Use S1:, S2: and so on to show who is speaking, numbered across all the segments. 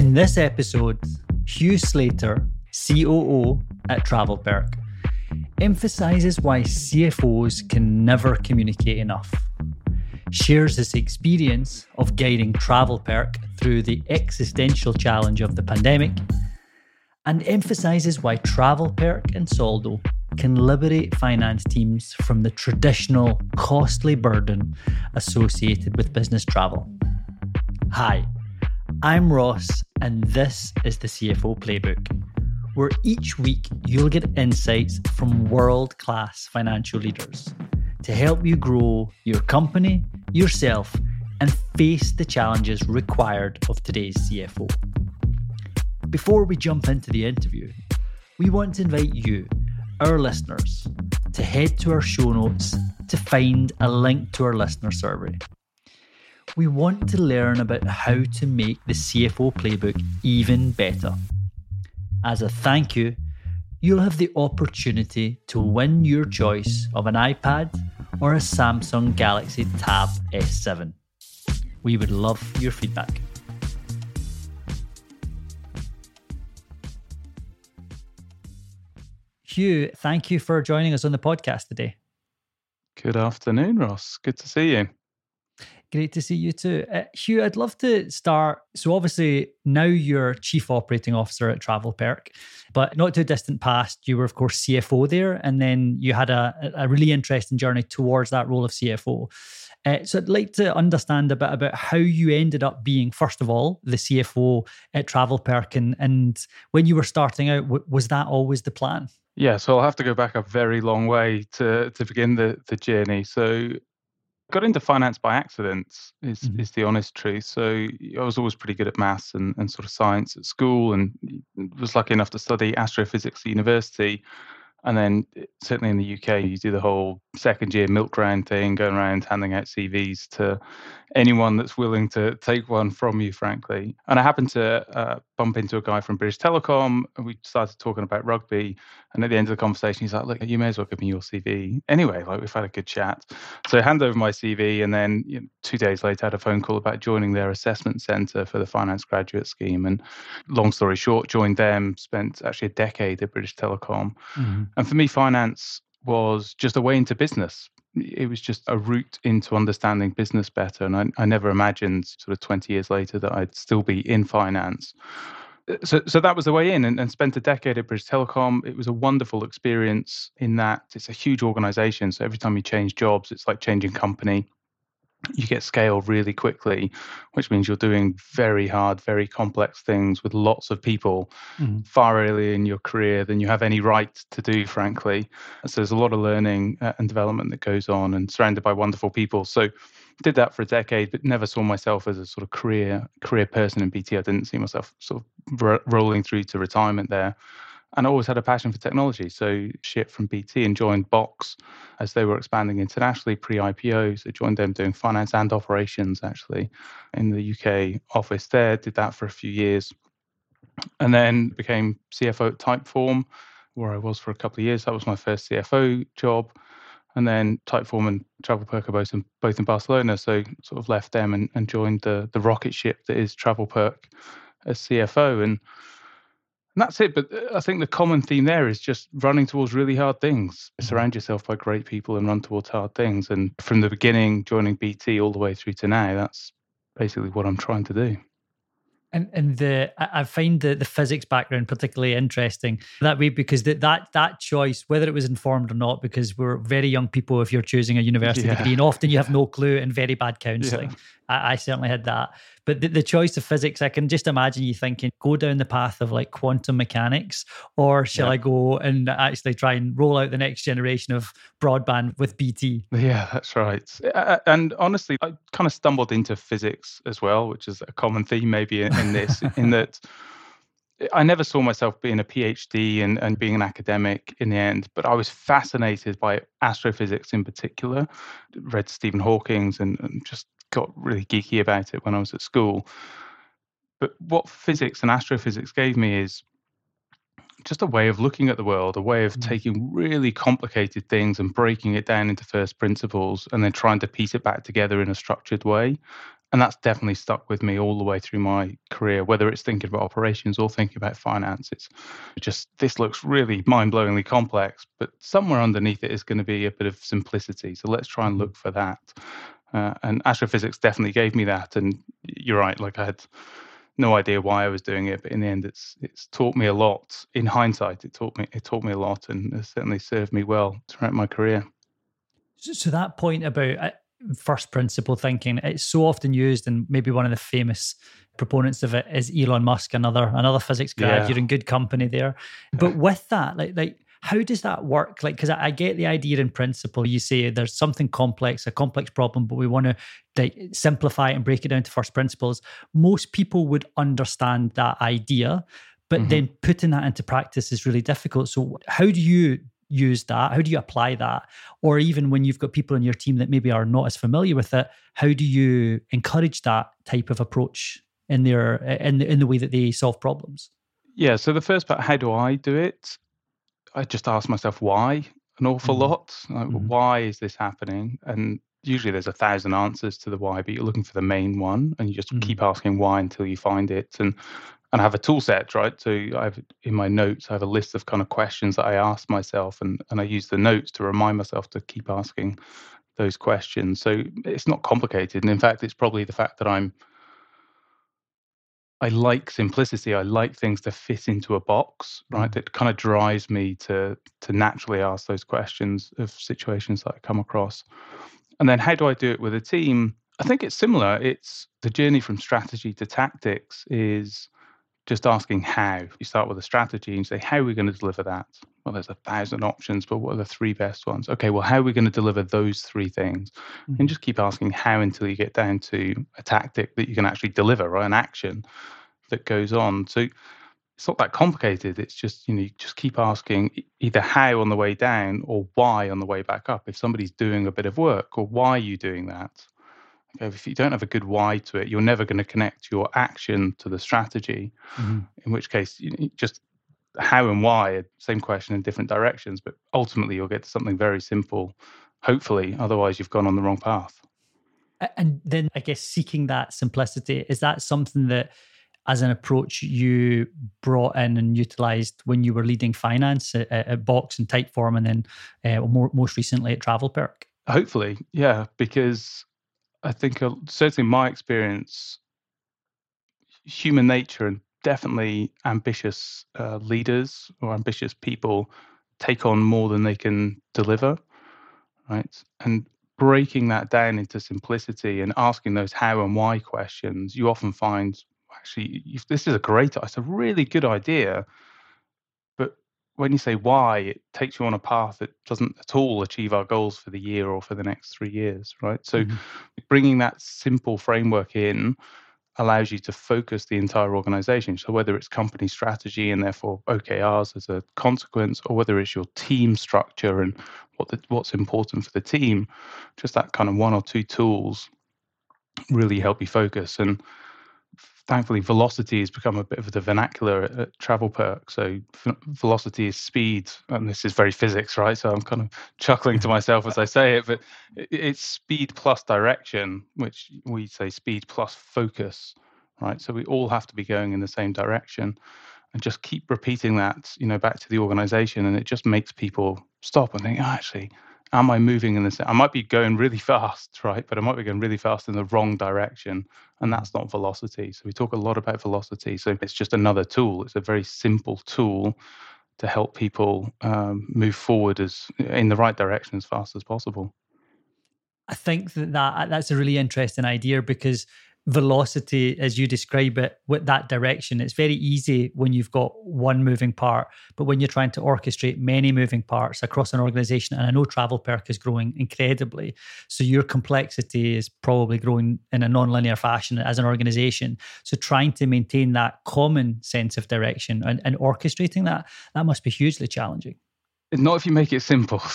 S1: In this episode, Huw Slater, COO at TravelPerk, emphasizes why CFOs can never communicate enough, shares his experience of guiding TravelPerk through the existential challenge of the pandemic, and emphasizes why TravelPerk and Soldo can liberate finance teams from the traditional costly burden associated with business travel. Hi, I'm Ross, and this is the CFO Playbook, where each week you'll get insights from world class financial leaders to help you grow your company, yourself, and face the challenges required of today's CFO. Before we jump into the interview, we want to invite you our listeners to head to our show notes to find a link to our listener survey. We want to learn about how to make the CFO playbook even better. As a thank you, you'll have the opportunity to win your choice of an iPad or a Samsung Galaxy Tab S7. We would love your feedback. Huw, thank you for joining us on the podcast today.
S2: Good afternoon, Ross. Good to see you.
S1: Great to see you too. Uh, Huw, I'd love to start. So, obviously, now you're Chief Operating Officer at TravelPerk, but not too distant past, you were, of course, CFO there. And then you had a, a really interesting journey towards that role of CFO. Uh, so, I'd like to understand a bit about how you ended up being, first of all, the CFO at TravelPerk. And, and when you were starting out, w- was that always the plan?
S2: Yeah, so I'll have to go back a very long way to to begin the the journey. So got into finance by accident is mm-hmm. is the honest truth. So I was always pretty good at maths and, and sort of science at school and was lucky enough to study astrophysics at university. And then eh, certainly in the UK, you do the whole second year milk round thing, going around handing out CVs to anyone that's willing to take one from you, frankly. And I happened to uh, bump into a guy from British Telecom, and we started talking about rugby. And at the end of the conversation, he's like, "Look, you may as well give me your CV anyway. Like we've had a good chat." So I hand over my CV, and then you know, two days later, I had a phone call about joining their assessment centre for the finance graduate scheme. And long story short, joined them. Spent actually a decade at British Telecom. Mm-hmm. And for me, finance was just a way into business it was just a route into understanding business better. And I, I never imagined, sort of 20 years later, that I'd still be in finance. Uh, so, so that was the way in and, and spent a decade at British Telecom. It was a wonderful experience in that it's a huge organization. So every time you change jobs, it's like changing company you get scale really quickly, which means you're doing very hard, very complex things with lots of people mm. far earlier in your career than you have any right to do, frankly. So there's a lot of learning uh, and development that goes on and surrounded by wonderful people. So did that for a decade, but never saw myself as a sort of career career person in BT. I didn't see myself sort of ro- rolling through to retirement there and always had a passion for technology. So shit from BT and joined Box as they were expanding internationally pre-IPO. So joined them doing finance and operations actually in the UK office there. Did that for a few years, and then became CFO at Typeform, where I was for a couple of years. That was my first CFO job. And then Typeform and TravelPerk are both in, both in Barcelona. So sort of left them and, and joined the, the rocket ship that is TravelPerk as CFO. And and that's it. But uh, I think the common theme there is just running towards really hard things. Mm-hmm. Surround yourself by great people and run towards hard things. And from the beginning, joining BT all the way through to now, that's basically what I'm trying to do.
S1: And and the I find the, the physics background particularly interesting that way because that that that choice, whether it was informed or not, because we're very young people if you're choosing a university yeah. degree, and often you have no clue and very bad counselling. Yeah. I, I, certainly had that. But the, the, choice of physics, I can just imagine you thinking, go down the path of like quantum mechanics, or shall yeah. I go and actually try and roll out the next generation of broadband with BT?
S2: Yeah, that's right. And honestly, I kind of stumbled into physics as well, which is a common theme maybe in, in this, in that. I never saw myself being a PhD and, and being an academic in the end, but I was fascinated by astrophysics in particular. Read Stephen Hawking's and, and just got really geeky about it when I was at school. But what physics and astrophysics gave me is just a way of looking at the world, a way of mm. taking really complicated things and breaking it down into first principles and then trying to piece it back together in a structured way. And that's definitely stuck with me all the way through my career whether it's thinking about operations or thinking about finance it's just this looks really mind-blowingly complex but somewhere underneath it is going to be a bit of simplicity. So let's try and look for that. Uh, and astrophysics definitely gave me that and you're right like i had no idea why i was doing it but in the end it's it's taught me a lot. In hindsight it taught me it taught me a lot and it certainly served me well throughout my career.
S1: So that point about uh, first principle thinking. It's so often used, and maybe one of the famous proponents of it is Elon Musk, another another physics grad. Yeah. You're in good company there. But with that, like like how does that work? Like, because I, I, get the idea in principle. You say there's something complex, a complex problem, but we want to like simplify it and break it down to first principles. Most people would understand that idea, but mm-hmm. then putting that into practice is really difficult. So, how do you use that? How do you apply that? Or even when you've got people in your team that maybe are not as familiar with it, how do you encourage that type of approach in their in the, in the way that they solve problems?
S2: Yeah. So the first part, how do I do it? I just ask myself why an awful mm-hmm. lot. Like, mm-hmm. Why is this happening? And usually there's a thousand answers to the why, but you're looking for the main one, and you just mm-hmm. keep asking why until you find it. And and I have a tool set, right? So I have in my notes, I have a list of kind of questions that I ask myself, and and I use the notes to remind myself to keep asking those questions. So it's not complicated, and in fact, it's probably the fact that I'm I like simplicity. I like things to fit into a box, right? Mm-hmm. That kind of drives me to to naturally ask those questions of situations that I come across. And then how do I do it with a team? I think it's similar. It's the journey from strategy to tactics is just asking how. You start with a strategy and say, how are we going to deliver that? Well, there's a thousand options, but what are the three best ones? Okay, well, how are we going to deliver those three things? Mm-hmm. And just keep asking how until you get down to a tactic that you can actually deliver or an action that goes on. So it's not that complicated. It's just, you know, you just keep asking either how on the way down or why on the way back up. If somebody's doing a bit of work or why are you doing that? If you don't have a good why to it, you're never going to connect your action to the strategy. Mm-hmm. In which case, you just how and why, same question in different directions, but ultimately you'll get to something very simple, hopefully. Otherwise, you've gone on the wrong path.
S1: And then I guess seeking that simplicity, is that something that as an approach you brought in and utilized when you were leading finance at, at Box and Typeform and then uh, more, most recently at TravelPerk?
S2: Hopefully, yeah, because I think uh, certainly my experience, human nature and definitely ambitious uh, leaders or ambitious people take on more than they can deliver, right? And breaking that down into simplicity and asking those how and why questions, you often find actually this is a great, it's a really good idea, when you say why, it takes you on a path that doesn't at all achieve our goals for the year or for the next three years, right? So, mm-hmm. bringing that simple framework in allows you to focus the entire organization. So, whether it's company strategy and therefore OKRs as a consequence, or whether it's your team structure and what the, what's important for the team, just that kind of one or two tools really help you focus. And thankfully velocity has become a bit of the vernacular at, at TravelPerk so f- velocity is speed and this is very physics right? So i'm kind of chuckling to myself as i say it but it, it's speed plus direction which we say speed plus focus right? So we all have to be going in the same direction and just keep repeating that you know back to the organization and it just makes people stop and think oh, actually am I moving in this? I might be going really fast, right? But I might be going really fast in the wrong direction. And that's not velocity. So we talk a lot about velocity. So it's just another tool. It's a very simple tool to help people um, move forward as in the right direction as fast as possible.
S1: I think that, that that's a really interesting idea because velocity as you describe it with that direction. It's very easy when you've got one moving part but when you're trying to orchestrate many moving parts across an organization and i know TravelPerk is growing incredibly so your complexity is probably growing in a non-linear fashion as an organization. So trying to maintain that common sense of direction and, and orchestrating that that must be hugely challenging.
S2: Not if you make it simple.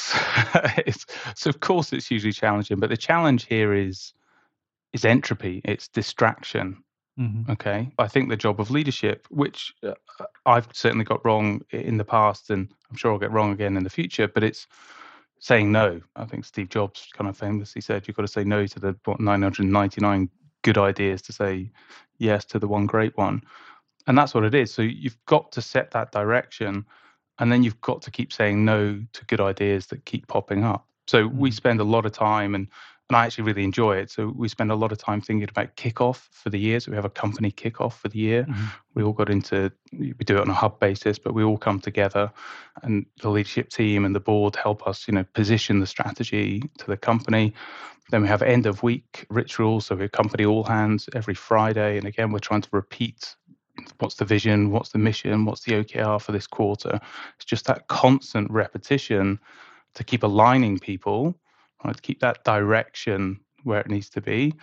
S2: So of course it's hugely challenging but the challenge here is is entropy, it's distraction. Mm-hmm. Okay. I think the job of leadership, which uh, I've certainly got wrong in the past, and I'm sure I'll get wrong again in the future, but it's saying no. I think Steve Jobs kind of famously said you've got to say no to the what, 999 good ideas to say yes to the one great one. And that's what it is. So you've got to set that direction and then you've got to keep saying no to good ideas that keep popping up. So mm-hmm. we spend a lot of time and and I actually really enjoy it. So we spend a lot of time thinking about kickoff for the year. So we have a company kickoff for the year. Mm-hmm. We all got into we do it on a hub basis, but we all come together, and the leadership team and the board help us, you know, position the strategy to the company. Then we have end of week rituals. So we company all hands every Friday, and again we're trying to repeat what's the vision, what's the mission, what's the OKR for this quarter. It's just that constant repetition to keep aligning people right? Keep that direction where it needs to be.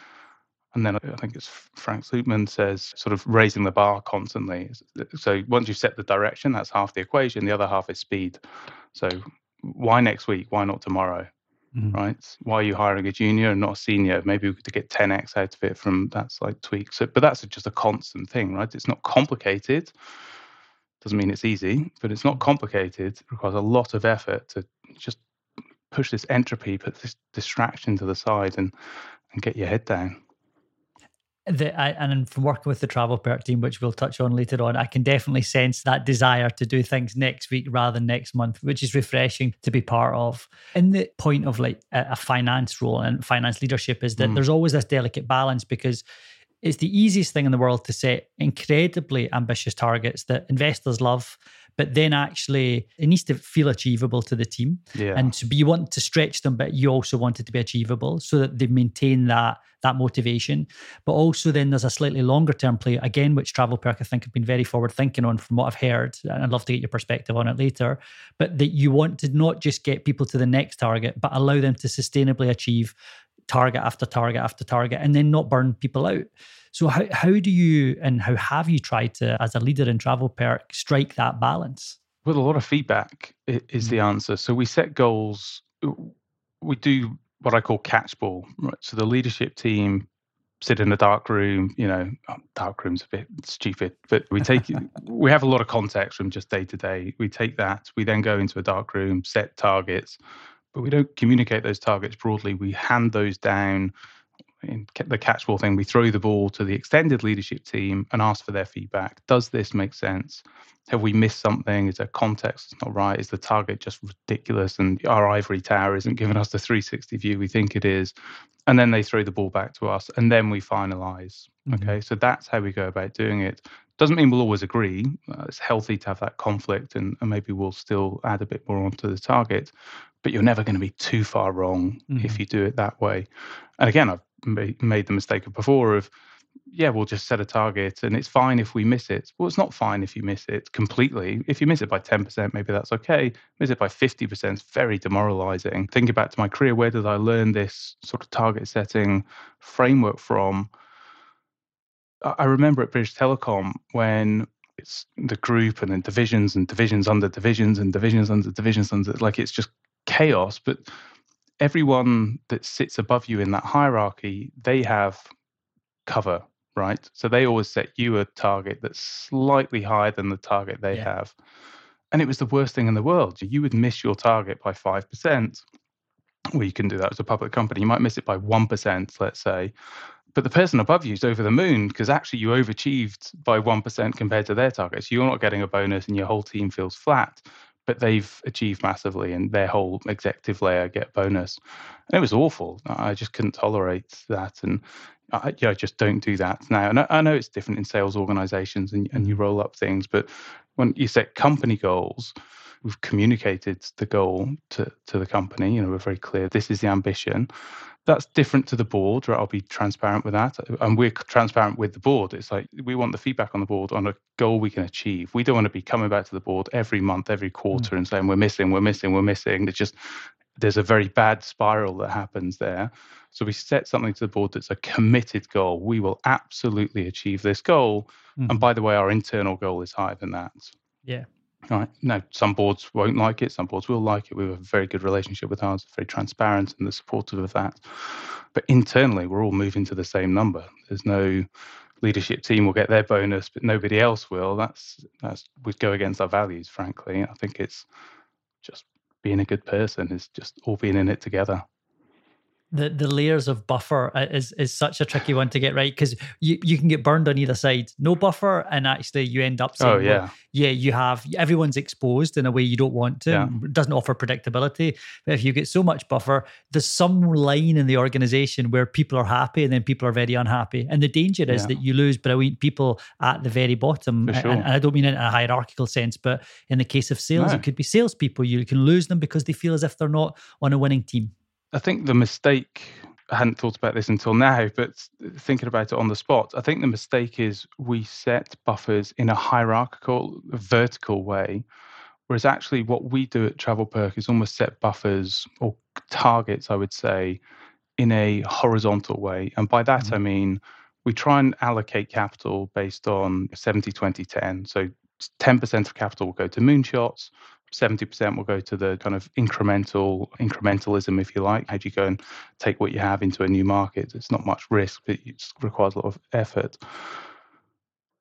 S2: And then I think it's Frank Slootman says sort of raising the bar constantly. So once you've set the direction, that's half the equation. The other half is speed. So why next week? Why not tomorrow? Mm-hmm. Right? Why are you hiring a junior and not a senior? Maybe we could get 10x out of it from that slight tweak. So, but that's just a constant thing, right? It's not complicated. Doesn't mean it's easy, but it's not complicated. It requires a lot of effort to just push this entropy, put this distraction to the side, and and get your head down.
S1: The, I, and from working with the TravelPerk team, which we'll touch on later on, I can definitely sense that desire to do things next week rather than next month, which is refreshing to be part of. In the point of like a, finance role and finance leadership is that mm. there's always this delicate balance because it's the easiest thing in the world to set incredibly ambitious targets that investors love but then actually it needs to feel achievable to the team. Yeah. And to be you want to stretch them, but you also want it to be achievable so that they maintain that that motivation. But also then there's a slightly longer term play, again, which TravelPerk I think have been very forward thinking on from what I've heard. And I'd love to get your perspective on it later. But that you want to not just get people to the next target, but allow them to sustainably achieve target after target after target and then not burn people out. So how how do you and how have you tried to, as a leader in TravelPerk, strike that balance?
S2: Well, a lot of feedback is the mm. answer. So we set goals. We do what I call catch ball. Right? So the leadership team sit in a dark room. You know, oh, dark room's a bit stupid, but we take we have a lot of context from just day to day. We take that. We then go into a dark room, set targets, but we don't communicate those targets broadly. We hand those down in the catchball thing, we throw the ball to the extended leadership team and ask for their feedback. Does this make sense? Have we missed something? Is there context not right? Is the target just ridiculous and our ivory tower isn't giving us the 360 view we think it is? And then they throw the ball back to us and then we finalize. Mm-hmm. Okay, so that's how we go about doing it. Doesn't mean we'll always agree. Uh, it's healthy to have that conflict and, and, maybe we'll still add a bit more onto the target, but you're never going to be too far wrong mm-hmm. if you do it that way. And again, I've made the mistake of before of yeah we'll just set a target and it's fine if we miss it. Well it's not fine if you miss it completely. If you miss it by 10% maybe that's okay. Miss it by 50% is very demoralizing. Thinking back to my career where did i learn this sort of target setting framework from? I remember at british telecom when it's the group and then divisions and divisions under divisions and divisions under divisions under like it's just chaos but everyone that sits above you in that hierarchy, they have cover, right? So they always set you a target that's slightly higher than the target they yeah. have. And it was the worst thing in the world. You would miss your target by 5%. Well, you can do that as a public company. You might miss it by 1%, let's say. But the person above you is over the moon because actually you overachieved by 1% compared to their target. So you're not getting a bonus and your whole team feels flat but they've achieved massively and their whole executive layer get bonus. And it was awful. I just couldn't tolerate that. And I, you know, just don't do that now. And I, I know it's different in sales organizations and, and you mm. roll up things, but when you set company goals, we've communicated the goal to, to the company. You know, we're very clear this is the ambition that's different to the board, right? I'll be transparent with that. And we're transparent with the board. It's like we want the feedback on the board on a goal we can achieve. We don't want to be coming back to the board every month, every quarter mm. and saying we're missing, we're missing, we're missing. It's just there's a very bad spiral that happens there. So we set something to the board that's a committed goal. We will absolutely achieve this goal. Mm. And by the way, our internal goal is higher than that.
S1: Yeah.
S2: Right. Now, some boards won't like it. Some boards will like it. We have a very good relationship with ours, very transparent, and they're supportive of that. But internally, we're all moving to the same number. There's no leadership team will get their bonus, but nobody else will. That's that's would go against our values, frankly. I think it's just being a good person is just all being in it together.
S1: The the layers of buffer uh, is is such a tricky one to get right because you, you can get burned on either side. No buffer, and actually you end up saying,
S2: oh yeah, well,
S1: yeah, you have everyone's exposed in a way you don't want to. Yeah. Doesn't offer predictability. But if you get so much buffer, there's some line in the organization where people are happy and then people are very unhappy. And the danger is yeah. that you lose brilliant people at the very bottom.
S2: Sure.
S1: And, and, I don't mean in a hierarchical sense, but in the case of sales, no. it could be salespeople. You can lose them because they feel as if they're not on a winning team.
S2: I think the mistake I hadn't thought about this until now, but thinking about it on the spot, I think the mistake is we set buffers in a hierarchical, vertical way, whereas actually what we do at Travel TravelPerk is almost set buffers or targets, I would say, in a horizontal way. And by that, mm-hmm. I mean, we try and allocate capital based on 70, 20, 10. So 10% of capital will go to moonshots, 70% will go to the kind of incremental incrementalism if you like. How do you go and take what you have into a new market? It's not much risk but it requires a lot of effort.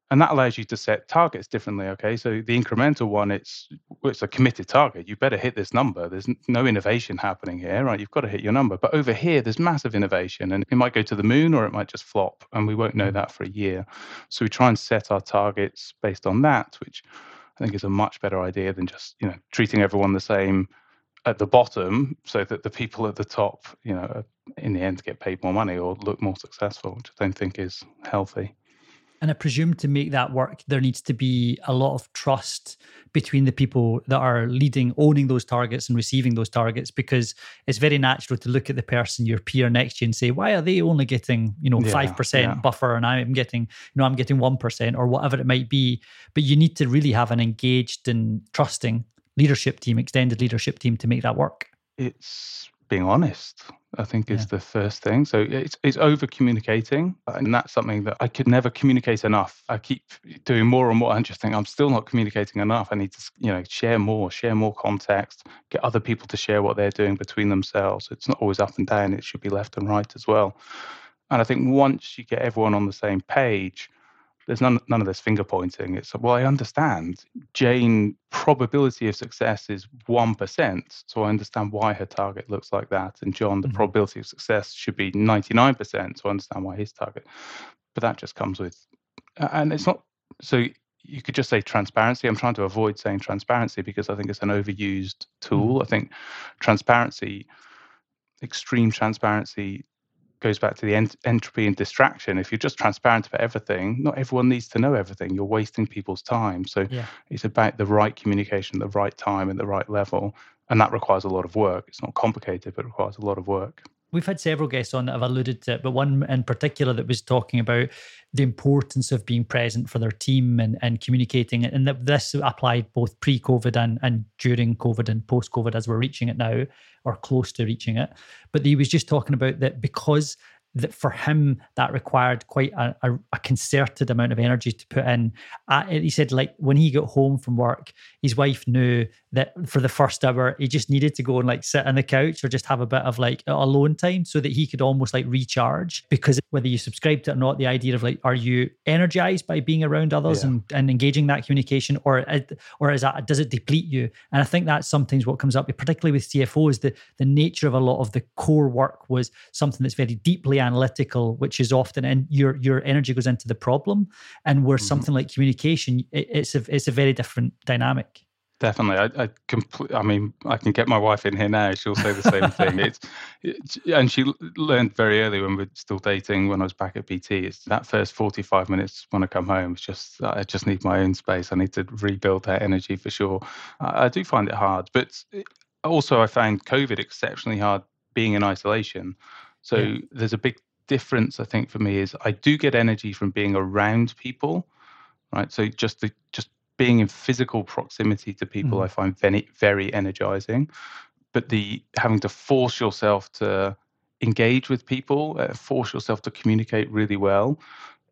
S2: And that allows you to set targets differently okay? So the incremental one it's it's a committed target. You better hit this number. There's no innovation happening here right? You've got to hit your number. But over here there's massive innovation and it might go to the moon or it might just flop and we won't know mm. that for a year. So we try and set our targets based on that which I think is a much better idea than just you know treating everyone the same at the bottom, so that the people at the top, you know, in the end get paid more money or look more successful, which I don't think is healthy.
S1: And I presume to make that work, there needs to be a lot of trust between the people that are leading, owning those targets and receiving those targets, because it's very natural to look at the person, your peer next to you, and say, why are they only getting, you know, five yeah, percent yeah. buffer and I'm getting, you know, I'm getting one percent or whatever it might be. But you need to really have an engaged and trusting leadership team, extended leadership team to make that work.
S2: It's being honest. I think is yeah. the first thing. So it's it's over communicating, uh, and that's something that I could never communicate enough. I keep doing more and more. I just think I'm still not communicating enough. I need to you know share more, share more context, get other people to share what they're doing between themselves. It's not always up and down. It should be left and right as well. And I think once you get everyone on the same page, there's none none of this finger pointing. It's well, I understand Jane probability of success is one percent, so I understand why her target looks like that. And John, the mm-hmm. probability of success should be ninety nine percent, so I understand why his target. But that just comes with, and it's not so. You could just say transparency. I'm trying to avoid saying transparency because I think it's an overused tool. Mm-hmm. I think transparency, extreme transparency, goes back to the ent- entropy and distraction. If you're just transparent about everything, not everyone needs to know everything. You're wasting people's time. So yeah. it's about the right communication, the right time, and the right level. And that requires a lot of work. It's not complicated, but it requires a lot of work.
S1: We've had several guests on that have alluded to it, but one in particular that was talking about the importance of being present for their team and, and communicating. And that this applied both pre COVID and, and during COVID and post COVID as we're reaching it now or close to reaching it. But he was just talking about that because that for him that required quite a, a, a, concerted amount of energy to put in. Uh, he said like when he got home from work, his wife knew that for the first hour he just needed to go and like sit on the couch or just have a bit of like alone time so that he could almost like recharge. Because whether you subscribe to it or not, the idea of like are you energized by being around others yeah. and, and engaging that communication, or or is that does it deplete you? And I think that's sometimes what comes up, particularly with CFOs, the the nature of a lot of the core work was something that's very deeply analytical, which is often and your your energy goes into the problem, and where mm-hmm. something like communication, it, it's a it's a very different dynamic.
S2: Definitely, I, I compl- I mean, I can get my wife in here now. She'll say the same thing. It's, and she learned very early when we are still dating. When I was back at BT, it's that first forty-five minutes when I come home. It's just I just need my own space. I need to rebuild that energy for sure. I, I do find it hard, but also I found COVID exceptionally hard being in isolation. So yeah. there's a big difference I think for me is I do get energy from being around people, right? So just the just being in physical proximity to people mm. I find very very energizing. But the having to force yourself to engage with people, uh, force yourself to communicate really well,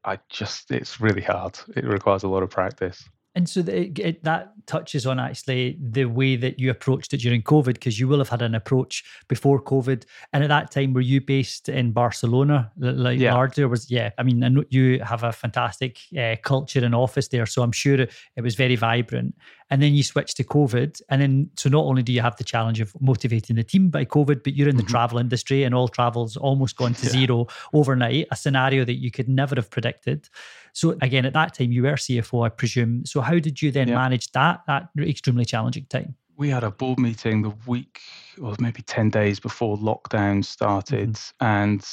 S2: I just it's really hard. It requires a lot of practice.
S1: And so it, that touches on actually the way that you approached it during COVID, because you will have had an approach before COVID. And at that time, were you based in Barcelona, like yeah. largely? Was yeah? I mean, I know you have a fantastic uh, culture and office there, so I'm sure it, it was very vibrant. And then you switch to COVID. And then, so not only do you have the challenge of motivating the team by COVID, but you're in the mm-hmm. travel industry and all travel's almost gone to yeah. zero overnight, a scenario that you could never have predicted. So again, at that time, you were CFO, I presume. So how did you then yeah. manage that, that extremely challenging time?
S2: We had a board meeting the week or maybe 10 days before lockdown started. Mm-hmm. And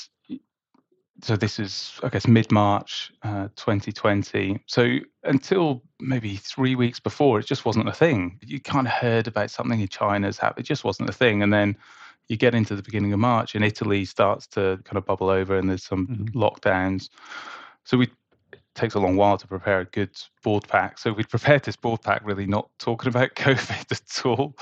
S2: so this is, I guess, mid March uh, 2020. So until maybe three weeks before, it just wasn't a thing. You kind of heard about something in China's happened. It just wasn't a thing. And then you get into the beginning of March and Italy starts to kind of bubble over and there's some mm-hmm. lockdowns. So we takes a long while to prepare a good board pack. So we prepared this board pack really not talking about COVID at all.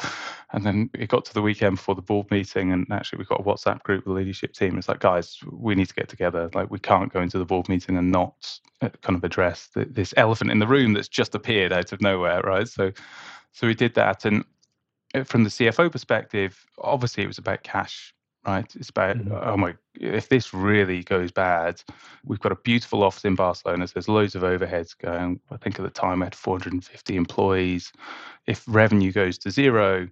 S2: And then it got to the weekend before the board meeting, and actually we've got a WhatsApp group with the leadership team. It's like, guys, we need to get together. Like we can't go into the board meeting and not uh, kind of address the, this elephant in the room that's just appeared out of nowhere, right? So, so we did that, and uh, from the CFO perspective, obviously it was about cash right? It's about, mm-hmm. oh my, if this really goes bad, we've got a beautiful office in Barcelona. So there's loads of overheads going. I think at the time I had 450 employees. If revenue goes to zero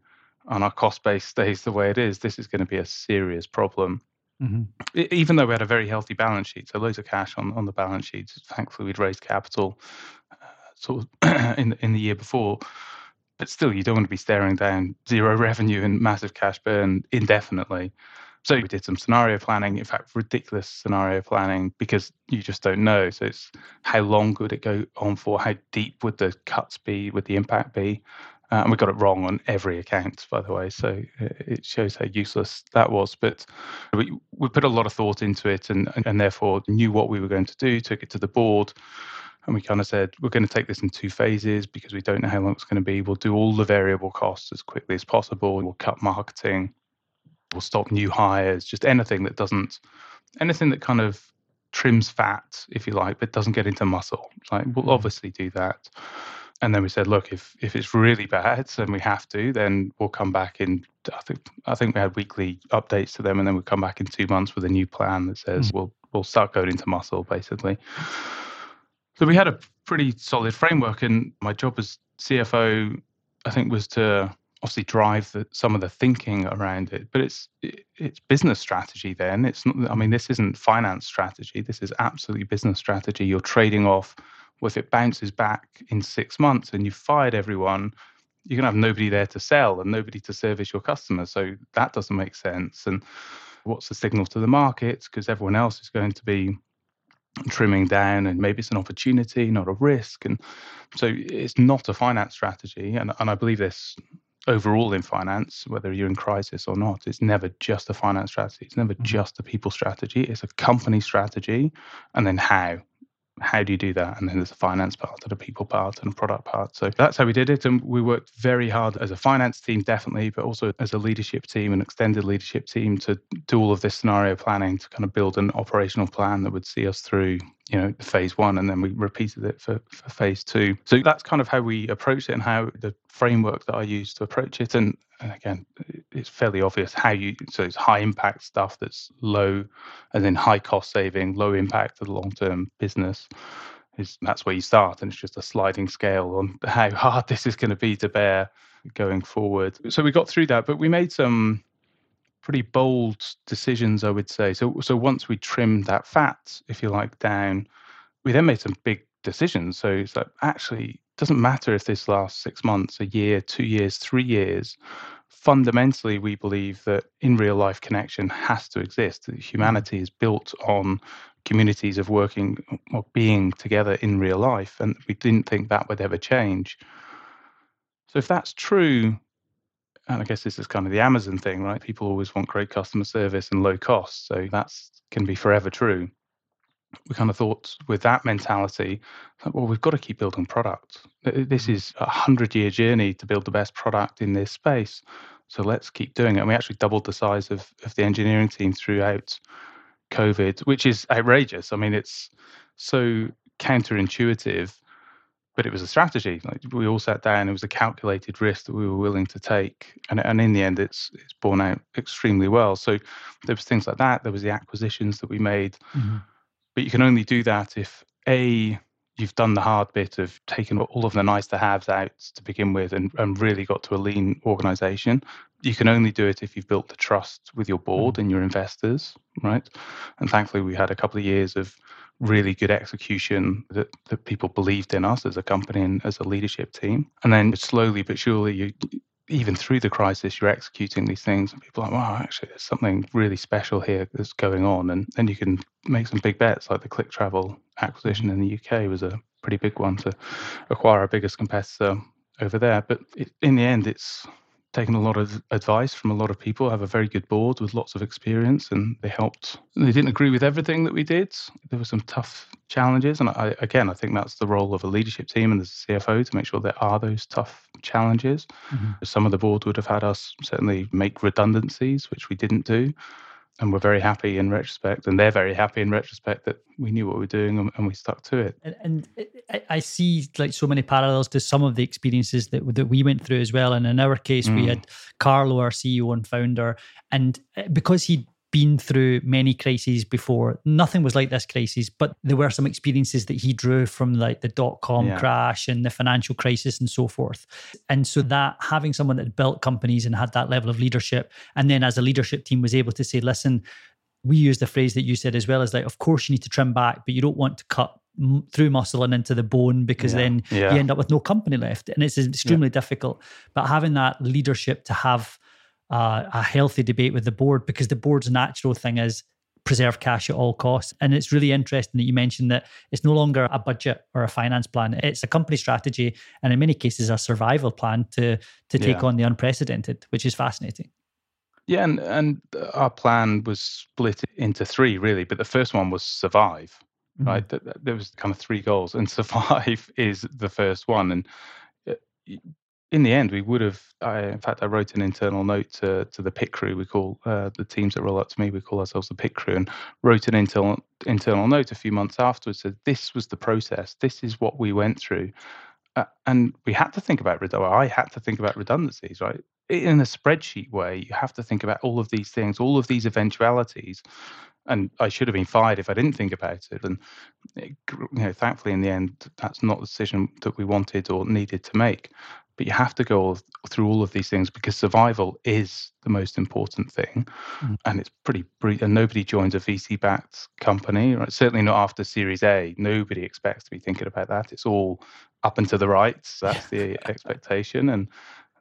S2: and our cost base stays the way it is, this is going to be a serious problem. Mm-hmm. Even though we had a very healthy balance sheet, so loads of cash on, on the balance sheet. Thankfully, we'd raised capital uh, sort of in in the year before but still you don't want to be staring down zero revenue and massive cash burn indefinitely so we did some scenario planning, in fact, ridiculous scenario planning because you just don't know. So it's how long would it go on for? How deep would the cuts be? Would the impact be? Uh, and we got it wrong on every account, by the way. So it shows how useless that was. But we, we put a lot of thought into it and, and therefore knew what we were going to do, took it to the board. And we kind of said, we're going to take this in two phases because we don't know how long it's going to be. We'll do all the variable costs as quickly as possible. We'll cut marketing We'll stop new hires, just anything that doesn't, anything that kind of trims fat, if you like, but doesn't get into muscle. Like we'll mm. obviously do that. And then we said, look, if if it's really bad and we have to, then we'll come back in. I think I think we had weekly updates to them, and then we'll come back in two months with a new plan that says mm we'll we'll start going into muscle, basically. So we had a pretty solid framework, and my job as CFO, I think, was to obviously drive the, some of the thinking around it but it's it, it's business strategy then. It's not i mean this isn't finance strategy. This is absolutely business strategy. You're trading off. Well, if it bounces back in six months and you've fired everyone you're going to have nobody there to sell and nobody to service your customers. So that doesn't make sense. And what's the signal to the markets? Because everyone else is going to be trimming down and maybe it's an opportunity not a risk and so it's not a finance strategy and, and i believe this overall in finance, whether you're in crisis or not, it's never just a finance strategy. It's never mm-hmm. just a people strategy. It's a company strategy, and then how how do you do that? And then there's a finance part and a people part and a product part. So that's how we did it. And we worked very hard as a finance team, definitely, but also as a leadership team, an extended leadership team to do all of this scenario planning to kind of build an operational plan that would see us through, you know, phase one. And then we repeated it for, for phase two. So that's kind of how we approached it and how the framework that I used to approach it. And and again, it's fairly obvious how you so it's high impact stuff that's low, and then high cost saving, low impact to the long term business. Is that's where you start, and it's just a sliding scale on how hard this is going to be to bear going forward. So we got through that, but we made some pretty bold decisions, I would say. So so once we trimmed that fat, if you like, down, we then made some big decisions. So it's like actually doesn't matter if this lasts six months, a year, two years, three years. Fundamentally, we believe that in real life connection has to exist. That mm-hmm. humanity is built on communities of working or being together in real life, and we didn't think that would ever change. So, if that's true, and I guess this is kind of the Amazon thing, right? People always want great customer service and low cost. So, that's can be forever true we kind of thought with that mentality, well, we've got to keep building product. This mm. is a hundred year journey to build the best product in this space. So let's keep doing it. And we actually doubled the size of, of the engineering team throughout COVID, which is outrageous. I mean, it's so counterintuitive, but it was a strategy. Like we all sat down, it was a calculated risk that we were willing to take. And, and in the end, it's it's borne out extremely well. So there was things like that. There was the acquisitions that we made. Mm-hmm but you can only do that if A, you've done the hard bit of taking all of the nice to haves out to begin with and, and really got to a lean organization. You can only do it if you've built the trust with your board mm-hmm. and your investors, right? And thankfully, we had a couple of years of really good execution that, that people believed in us as a company and as a leadership team. And then slowly but surely, you, even through the crisis, you're executing these things, and people are like, wow, actually, there's something really special here that's going on. And then you can make some big bets, like the Click Travel acquisition in the UK was a pretty big one to acquire our biggest competitor over there. But it, in the end, it's taken a lot of advice from a lot of people. I have a very good board with lots of experience, and they helped. They didn't agree with everything that we did. There were some tough challenges, and I, again, I think that's the role of a leadership team and the CFO to make sure there are those tough challenges. Mm-hmm. Some of the board would have had us certainly make redundancies, which we didn't do and we're very happy in retrospect and they're very happy in retrospect that we knew what we were doing and, and we stuck to it.
S1: And, and, i see like so many parallels to some of the experiences that, that we went through as well. And in our case mm. we had carlo our ceo and founder. And uh, because he been through many crises before. Nothing was like this crisis, but there were some experiences that he drew from like the dot com yeah. crash and the financial crisis and so forth. And so that having someone that built companies and had that level of leadership, and then as a leadership team was able to say, listen, we use the phrase that you said as well as like, of course you need to trim back, but you don't want to cut through muscle and into the bone because yeah. then yeah. you end up with no company left and it's extremely difficult but having that leadership to have uh, a healthy debate with the board because the board's natural thing is preserve cash at all costs. And it's really interesting that you mentioned that it's no longer a budget or a finance plan. It's a company strategy and in many cases a survival plan to to take yeah. on the unprecedented, which is fascinating.
S2: Yeah, and, and our plan was split into three really, but the first one was survive, mm-hmm. right? There was kind of three goals, and survive is the first one. And uh, in the end, we would have. I, in fact, I wrote an internal note to, to the pit crew. We call uh, the teams that roll up to me. We call ourselves the pit crew, and wrote an internal internal note a few months afterwards. Said this was the process. This is what we went through, uh, and we had to think about. I had to think about redundancies, right? In a spreadsheet way, you have to think about all of these things, all of these eventualities, and I should have been fired if I didn't think about it. And you know, thankfully, in the end, that's not the decision that we wanted or needed to make but you have to go through all of these things because survival is the most important thing mm. and it's pretty and nobody joins a vc backed company right certainly not after series a nobody expects to be thinking about that it's all up and to the right so that's the expectation and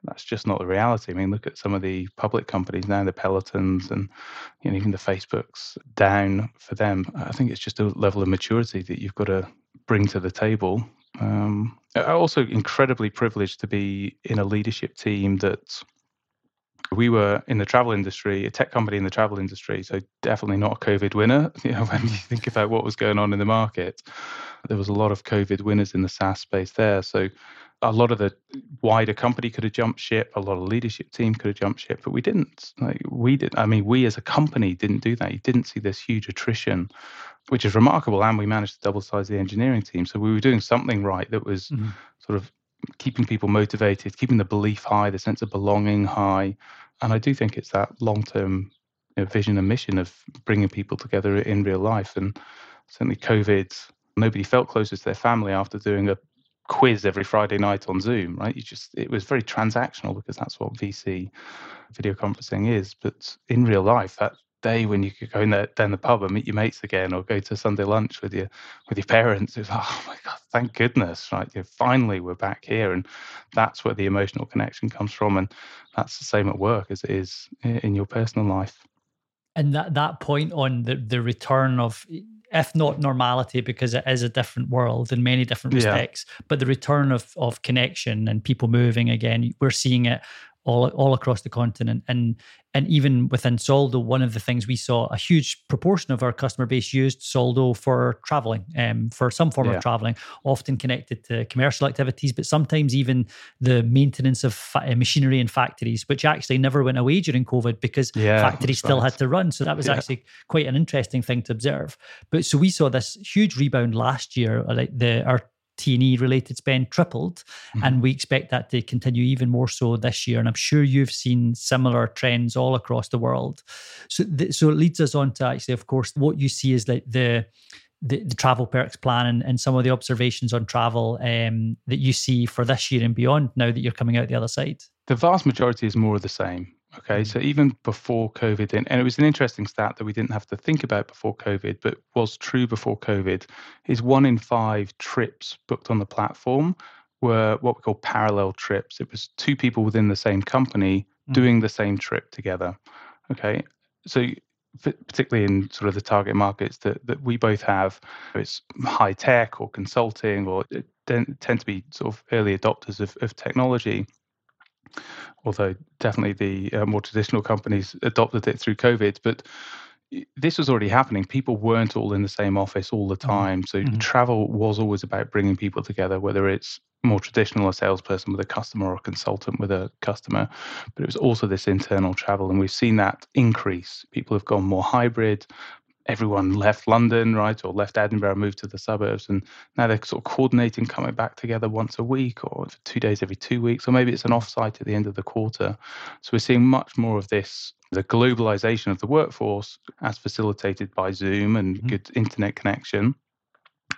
S2: that's just not the reality. I mean, look at some of the public companies now, the Pelotons and you know, even the Facebooks down for them. I think it's just a level of maturity that you've got to bring to the table um, also incredibly privileged to be in a leadership team that we were in the travel industry, a tech company in the travel industry, so definitely not a COVID winner. You know, when you think about what was going on in the market, there was a lot of COVID winners in the SaaS space there. So a lot of the wider company could have jumped ship, a lot of leadership team could have jumped ship, but we didn't. Like we did. I mean, we as a company didn't do that. You didn't see this huge attrition which is remarkable. And we managed to double size the engineering team. So we were doing something right that was mm-hmm. sort of keeping people motivated, keeping the belief high, the sense of belonging high. And I do think it's that long term you know, vision and mission of bringing people together in real life. And certainly, COVID, nobody felt closer to their family after doing a quiz every Friday night on Zoom, right? You just, it was very transactional because that's what VC video conferencing is. But in real life, that day when you could go in there, down the pub and meet your mates again, or go to Sunday lunch with your with your parents. It's oh my god, thank goodness, right? You finally we're back here, and that's where the emotional connection comes from, and that's the same at work as it is in your personal life.
S1: And that that point on the the return of if not normality, because it is a different world in many different respects, yeah. but the return of of connection and people moving again, we're seeing it all all across the continent and and even within Soldo, one of the things we saw a huge proportion of our customer base used Soldo for traveling, um, for some form yeah. of traveling, often connected to commercial activities, but sometimes even the maintenance of fa- uh, machinery in factories, which actually never went away during COVID because yeah, factories still right. had to run. So that was yeah. actually quite an interesting thing to observe. But so we saw this huge rebound last year. Like the our T&E related spend tripled mm-hmm. and we expect that to continue even more so this year and I'm sure you've seen similar trends all across the world so th- so it leads us on to actually of course what you see is like the the, the TravelPerk's plan and, and some of the observations on travel um, that you see for this year and beyond now that you're coming out the other side?
S2: The vast majority is more of the same. Okay, so even before COVID, and it was an interesting stat that we didn't have to think about before COVID, but was true before COVID, is one in five trips booked on the platform were what we call parallel trips. It was two people within the same company mm. doing the same trip together. Okay, so particularly in sort of the target markets that, that we both have, it's high tech or consulting or tend to be sort of early adopters of, of technology. Although definitely the uh, more traditional companies adopted it through COVID, but this was already happening. People weren't all in the same office all the mm-hmm. time. So mm-hmm. travel was always about bringing people together, whether it's more traditional a salesperson with a customer or a consultant with a customer, but it was also this internal travel. And we've seen that increase. People have gone more hybrid. Everyone left London, right, or left Edinburgh, moved to the suburbs, and now they're sort of coordinating coming back together once a week or two days every two weeks, or maybe it's an offsite at the end of the quarter. So we're seeing much more of this the globalization of the workforce, as facilitated by Zoom and mm-hmm. good internet connection,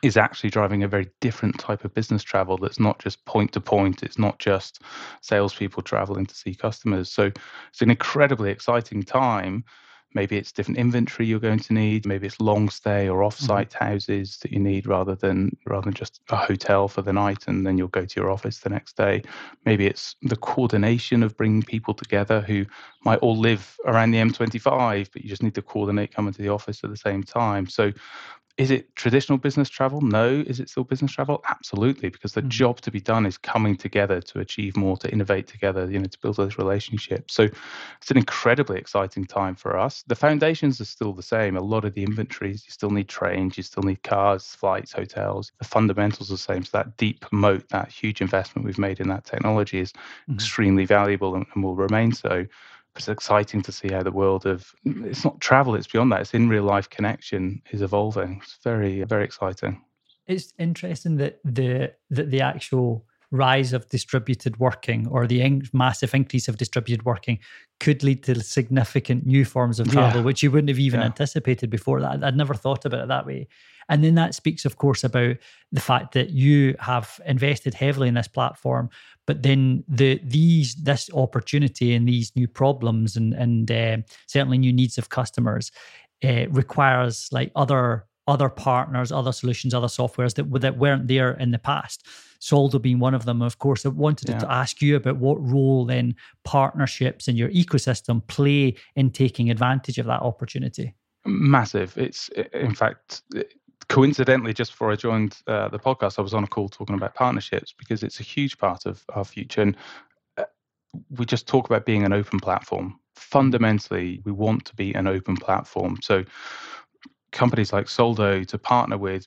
S2: is actually driving a very different type of business travel that's not just point to point. It's not just salespeople traveling to see customers. So it's an incredibly exciting time Maybe it's different inventory you're going to need. Maybe it's long stay or off-site mm-hmm. houses that you need rather than rather than just a hotel for the night and then you'll go to your office the next day. Maybe it's the coordination of bringing people together who might all live around the M25, but you just need to coordinate coming to the office at the same time. So is it traditional business travel? No. Is it still business travel? Absolutely, because the mm-hmm. job to be done is coming together to achieve more, to innovate together, you know, to build those relationships. So it's an incredibly exciting time for us. The foundations are still the same. A lot of the inventories, you still need trains, you still need cars, flights, hotels. The fundamentals are the same. So that deep moat, that huge investment we've made in that technology is mm-hmm. extremely valuable and, and will remain so it's exciting to see how the world of mm, it's not travel it's beyond that it's in real life connection is evolving it's very very exciting
S1: it's interesting that the that the actual rise of distributed working or the in- massive increase of distributed working could lead to significant new forms of travel yeah. which you wouldn't have even yeah. anticipated before that i'd never thought about it that way and then that speaks, of course, about the fact that you have invested heavily in this platform, but then the these this opportunity and these new problems and and uh, certainly new needs of customers uh, requires like other other partners, other solutions, other softwares that that weren't there in the past. Soldo being one of them. Of course, I wanted yeah. to ask you about what role then partnerships in your ecosystem play in taking advantage of that opportunity.
S2: Massive. It's in fact coincidentally, just before I joined uh, the podcast, I was on a call talking about partnerships because it's a huge part of our future. And uh, we just talk about being an open platform. Fundamentally, we want to be an open platform. So, companies like Soldo to partner with,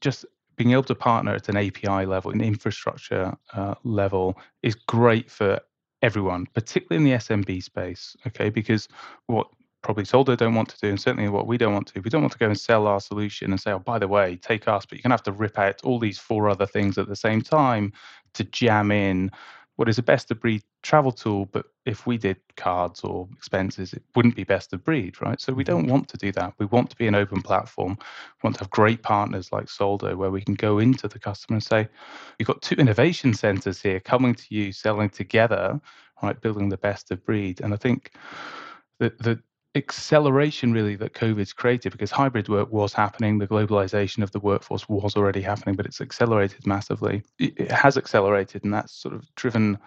S2: just being able to partner at an API level, an infrastructure uh, level, is great for everyone, particularly in the SMB space. Okay, because what probably Soldo don't want to do, and certainly what we don't want to. We don't want to go and sell our solution and say, oh, by the way, take us, but you're going to have to rip out all these four other things at the same time to jam in what is a best of breed travel tool. But if we did cards or expenses, it wouldn't be best of breed, right? So we mm-hmm. don't want to do that. We want to be an open platform. We want to have great partners like Soldo where we can go into the customer and say, you've got two innovation centers here coming to you, selling together, right, building the best of breed. And I think that the acceleration really that COVID's created because hybrid work was happening, the globalization of the workforce was already happening, but it's accelerated massively. It, has accelerated, and that's sort of driven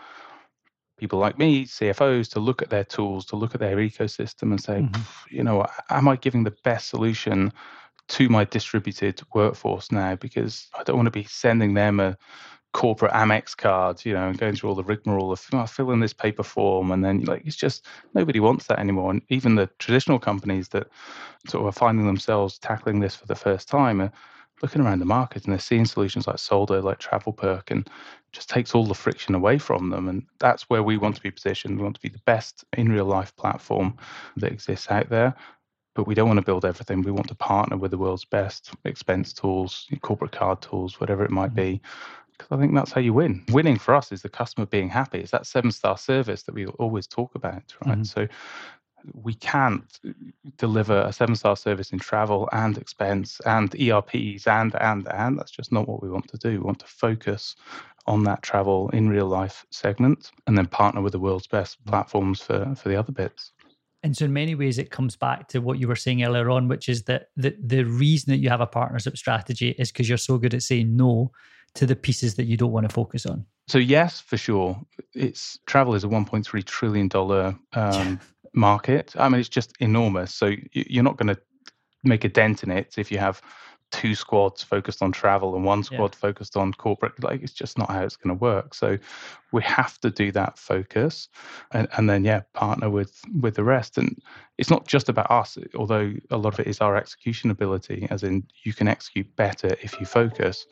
S2: people like me, CFOs, to look at their tools, to look at their ecosystem and say, mm-hmm. you know, am I giving the best solution to my distributed workforce now? Because I don't want to be sending them a corporate Amex cards, you know, and going through all the rigmarole of oh, fill in this paper form, and then like it's just nobody wants that anymore. And even the traditional companies that sort of are finding themselves tackling this for the first time are looking around the market and they're seeing solutions like Soldo, like TravelPerk, and just takes all the friction away from them. And that's where we want to be positioned. We want to be the best in real life platform that exists out there but we don't want to build everything. We want to partner with the world's best expense tools, corporate card tools, whatever it might mm-hmm. be, because I think that's how you win. Winning for us is the customer being happy. It's that seven star service that we always talk about, right? Mm-hmm. So we can't deliver a seven star service in travel and expense and ERPs and, and, and. That's just not what we want to do. We want to focus on that travel in real life segment and then partner with the world's best platforms for, for the other bits.
S1: And so, in many ways, it comes back to what you were saying earlier on, which is that the, the reason that you have a partnership strategy is because you're so good at saying no to the pieces that you don't want to focus on.
S2: So, yes, for sure. It's travel is a $1.3 trillion um, market. I mean, it's just enormous. So, you're not going to make a dent in it if you have two squads focused on travel and one squad yeah. focused on corporate like it's just not how it's going to work so we have to do that focus and, and then yeah partner with with the rest and it's not just about us although a lot of it is our execution ability as in you can execute better if you focus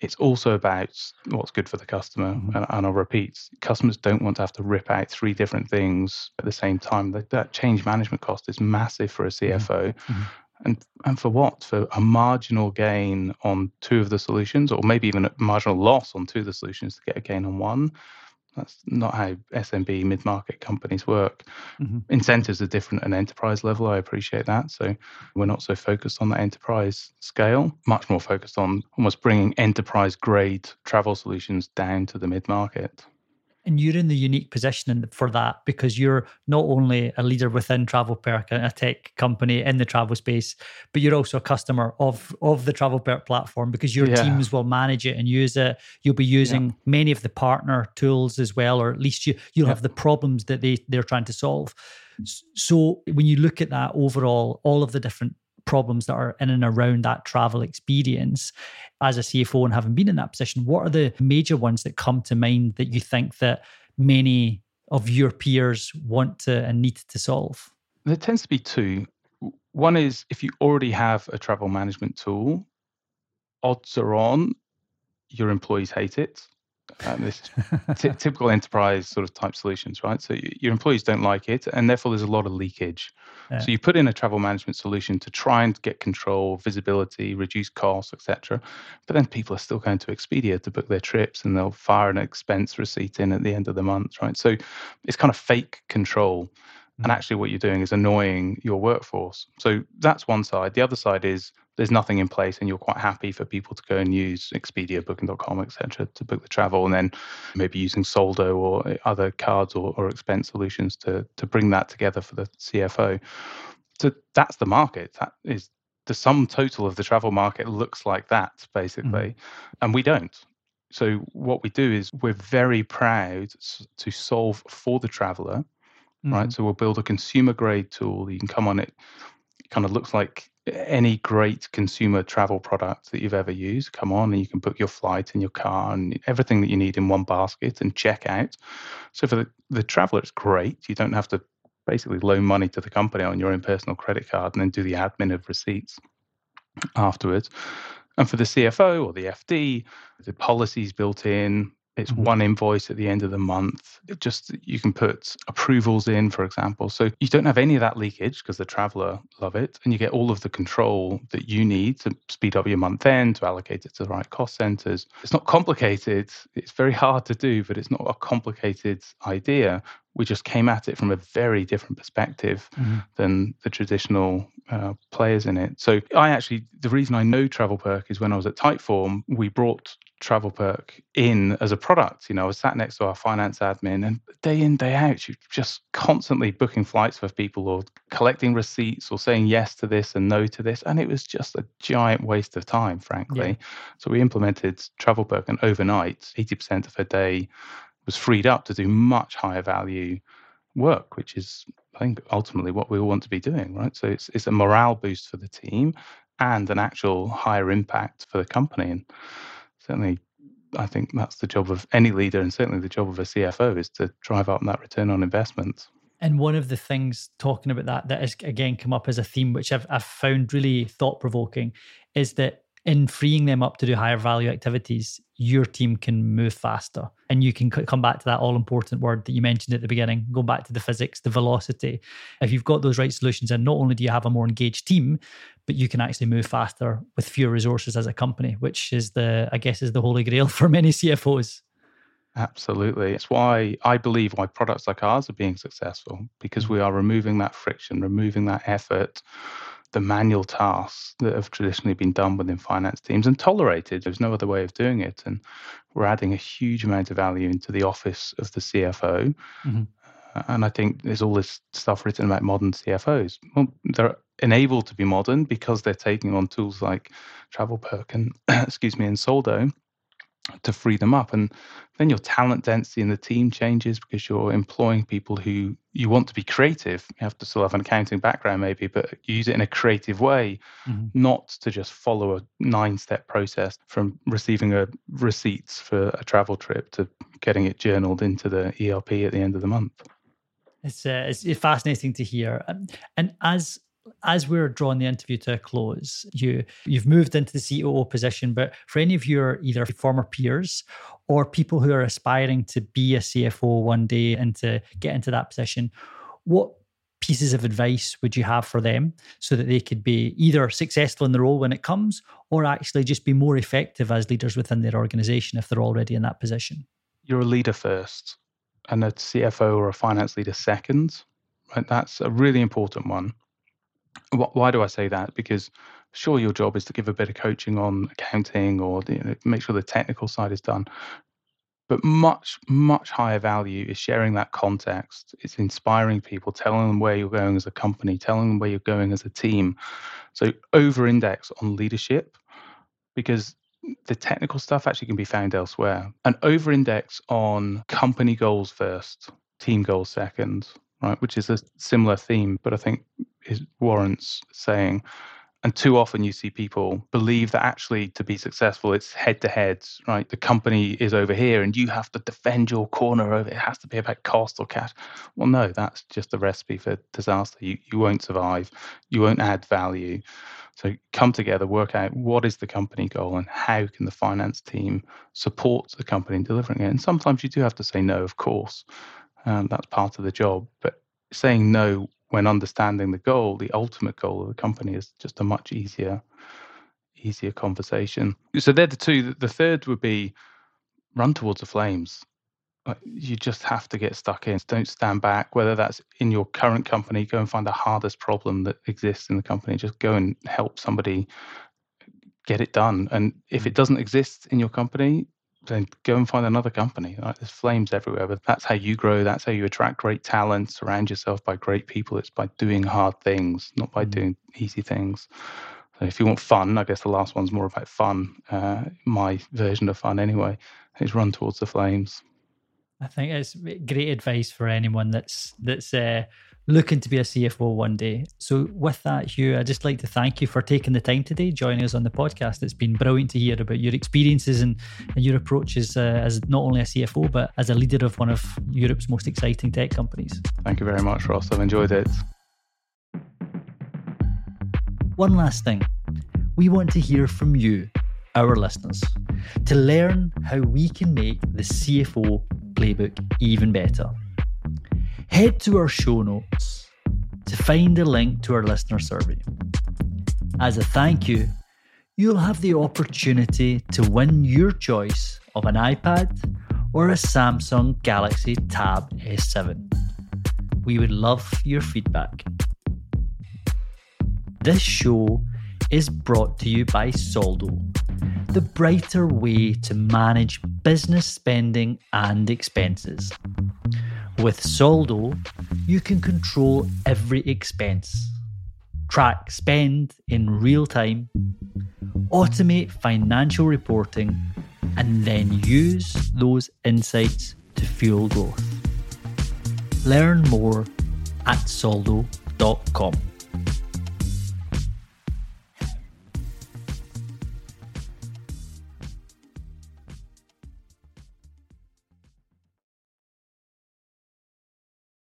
S2: it's also about what's good for the customer. Mm-hmm. And, and, I'll repeat customers don't want to have to rip out three different things at the same time. That, that change management cost is massive for a CFO. Mm-hmm. mm-hmm. And and for what? For a marginal gain on two of the solutions, or maybe even a marginal loss on two of the solutions to get a gain on one. That's not how SMB mid market companies work. Mm-hmm. Incentives are different at an enterprise level. I appreciate that. So we're not so focused on that enterprise scale, much more focused on almost bringing enterprise grade travel solutions down to the mid market.
S1: And you're in the unique position for that because you're not only a leader within Travel TravelPerk, a tech company in the travel space, but you're also a customer of of the TravelPerk platform because your yeah. teams will manage it and use it. You'll be using yeah. many of the partner tools as well, or at least you you'll yeah. have the problems that they they're trying to solve. So when you look at that overall, all of the different problems that are in and around that travel experience as a CFO and having been in that position, what are the major ones that come to mind that you think that many of your peers want to and need to solve?
S2: There tends to be two. One is if you already have a travel management tool, odds are on your employees hate it. Um, this t- typical enterprise sort of type solutions, right? So your employees don't like it, and therefore there's a lot of leakage. Yeah. So you put in a travel management solution to try and get control, visibility, reduce costs, etc. But then people are still going to Expedia to book their trips, and they'll fire an expense receipt in at the end of the month, right? So it's kind of fake control. And mm. actually, what you're doing is annoying your workforce. So that's one side. The other side is there's nothing in place and you're quite happy for people to go and use Expedia, Booking.com, etc., to book the travel, and then maybe using Soldo or other cards or, or expense solutions to to bring that together for the CFO. So that's the market. That is the sum total of the travel market looks like that basically, mm-hmm. and we don't. So what we do is we're very proud to solve for the traveler, mm-hmm. right? So we'll build a consumer grade tool. You can come on it. It kind of looks like any great consumer travel product that you've ever used. Come on, and you can book your flight and your car and everything that you need in one basket and check out. So for the, the traveler, it's great. You don't have to basically loan money to the company on your own personal credit card and then do the admin of receipts afterwards. And for the CFO or the FD, the policies built in, it's mm-hmm. one invoice at the end of the month. It just you can put approvals in, for example. So you don't have any of that leakage because the traveler love it, and you get all of the control that you need to speed up your month end, to allocate it to the right cost centers. It's not complicated. It's very hard to do, but it's not a complicated idea. We just came at it from a very different perspective mm-hmm. than the traditional uh, players in it. So I actually, the reason I know TravelPerk is when I was at Typeform, we brought TravelPerk in as a product. You know, I was sat next to our finance admin, and day in, day out, you're just constantly booking flights for people or collecting receipts or saying yes to this and no to this. And it was just a giant waste of time, frankly. Yeah. So we implemented TravelPerk and overnight, 80% of her day was freed up to do much higher value work, which is, I think, ultimately what we all want to be doing, right? So it's, it's a morale boost for the team and an actual higher impact for the company. And certainly I think that's the job of any leader and certainly the job of a CFO is to drive up that return on investment.
S1: And one of the things talking about that that has again come up as a theme, which I've, I've found really thought provoking, is that in freeing them up to do higher value activities, your team can move faster. And you can come back to that all important word that you mentioned at the beginning, go back to the physics, the velocity. If you've got those right solutions, and not only do you have a more engaged team, but you can actually move faster with fewer resources as a company, which is the, I guess, is the holy grail for many CFOs.
S2: Absolutely. It's why I believe why products like ours are being successful because mm. we are removing that friction, removing that effort, the manual tasks that have traditionally been done within finance teams and tolerated. There's no other way of doing it. And we're adding a huge amount of value into the office of the CFO. Mm-hmm. And I think there's all this stuff written about modern CFOs. Well, they're enabled to be modern because they're taking on tools like TravelPerk and excuse me and Soldo to free them up. And then your talent density in the team changes because you're employing people who you want to be creative. You have to still have an accounting background, maybe, but use it in a creative way, mm-hmm. not to just follow a nine step process from receiving a receipts for a travel trip to getting it journaled into the ERP at the end of the month.
S1: It's, uh, it's fascinating to hear. Um, and as as we're drawing the interview to a close, you you've moved into the COO position, but for any of your either former peers or people who are aspiring to be a CFO one day and to get into that position, what pieces of advice would you have for them so that they could be either successful in the role when it comes or actually just be more effective as leaders within their organization if they're already in that position?
S2: You're a leader first and a CFO or a finance leader second. Right? That's a really important one why do I say that? Because sure, your job is to give a bit of coaching on accounting or you know, make sure the technical side is done. But much, much higher value is sharing that context. It's inspiring people, telling them where you're going as a company, telling them where you're going as a team. So over index on leadership because the technical stuff actually can be found elsewhere. And over index on company goals first, team goals second, right? Which is a similar theme, but I think it warrants saying. And too often you see people believe that actually to be successful, it's head to head, right? The company is over here and you have to defend your corner over it has to be about cost or cash. Well, no, that's just a recipe for disaster. You you won't survive, you won't add value. So come together, work out what is the company goal and how can the finance team support the company in delivering it. And sometimes you do have to say no, of course. Um, that's part of the job. But saying no when understanding the goal, the ultimate goal of the company, is just a much easier, easier conversation. So they're the two. The third would be run towards the flames. You just have to get stuck in. Don't stand back. Whether that's in your current company, go and find the hardest problem that exists in the company. Just go and help somebody get it done. And if it mm. doesn't exist in your company, then go and find another company. Right? There's flames everywhere, but that's how you grow. That's how you attract great talent. Surround yourself by great people. It's by doing hard things, not by mm. doing easy things. So if you want fun, I guess the last one's more about fun. Uh, my version of fun, anyway, is run towards the flames.
S1: I think it's great advice for anyone that's that's uh, looking to be a CFO one day. So, with that, Huw, I'd just like to thank you for taking the time today, joining us on the podcast. It's been brilliant to hear about your experiences and, and your approaches uh, as not only a CFO, but as a leader of one of Europe's most exciting tech companies.
S2: Thank you very much, Ross. I've enjoyed it.
S1: One last thing we want to hear from you, our listeners, to learn how we can make the CFO playbook even better. Head to our show notes to find a link to our listener survey. As a thank you, you'll have the opportunity to win your choice of an iPad or a Samsung Galaxy Tab S7. We would love your feedback. This show is brought to you by Soldo, the brighter way to manage business spending and expenses. With Soldo, you can control every expense, track spend in real time, automate financial reporting, and then use those insights to fuel growth. Learn more at soldo.com.